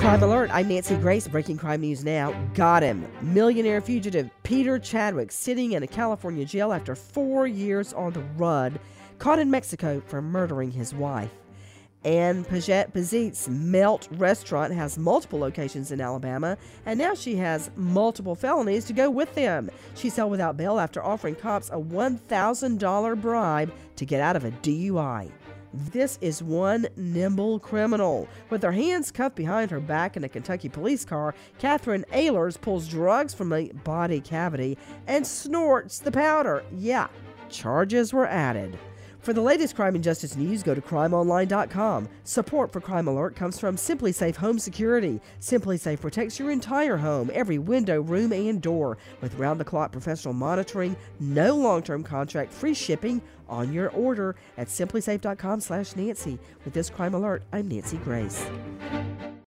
Crime Alert, I'm Nancy Grace. Breaking crime news now. Got him. Millionaire fugitive Peter Chadwick sitting in a California jail after four years on the run, caught in Mexico for murdering his wife. Anne Paget Bazit's Melt restaurant has multiple locations in Alabama, and now she has multiple felonies to go with them. She's held without bail after offering cops a $1,000 bribe to get out of a DUI. This is one nimble criminal. With her hands cuffed behind her back in a Kentucky police car, Catherine Ehlers pulls drugs from a body cavity and snorts the powder. Yeah, charges were added. For the latest crime and justice news, go to crimeonline.com. Support for Crime Alert comes from SimpliSafe Home Security. SimpliSafe protects your entire home, every window, room, and door with round-the-clock professional monitoring, no long-term contract, free shipping on your order at simplisafe.com slash Nancy. With this Crime Alert, I'm Nancy Grace.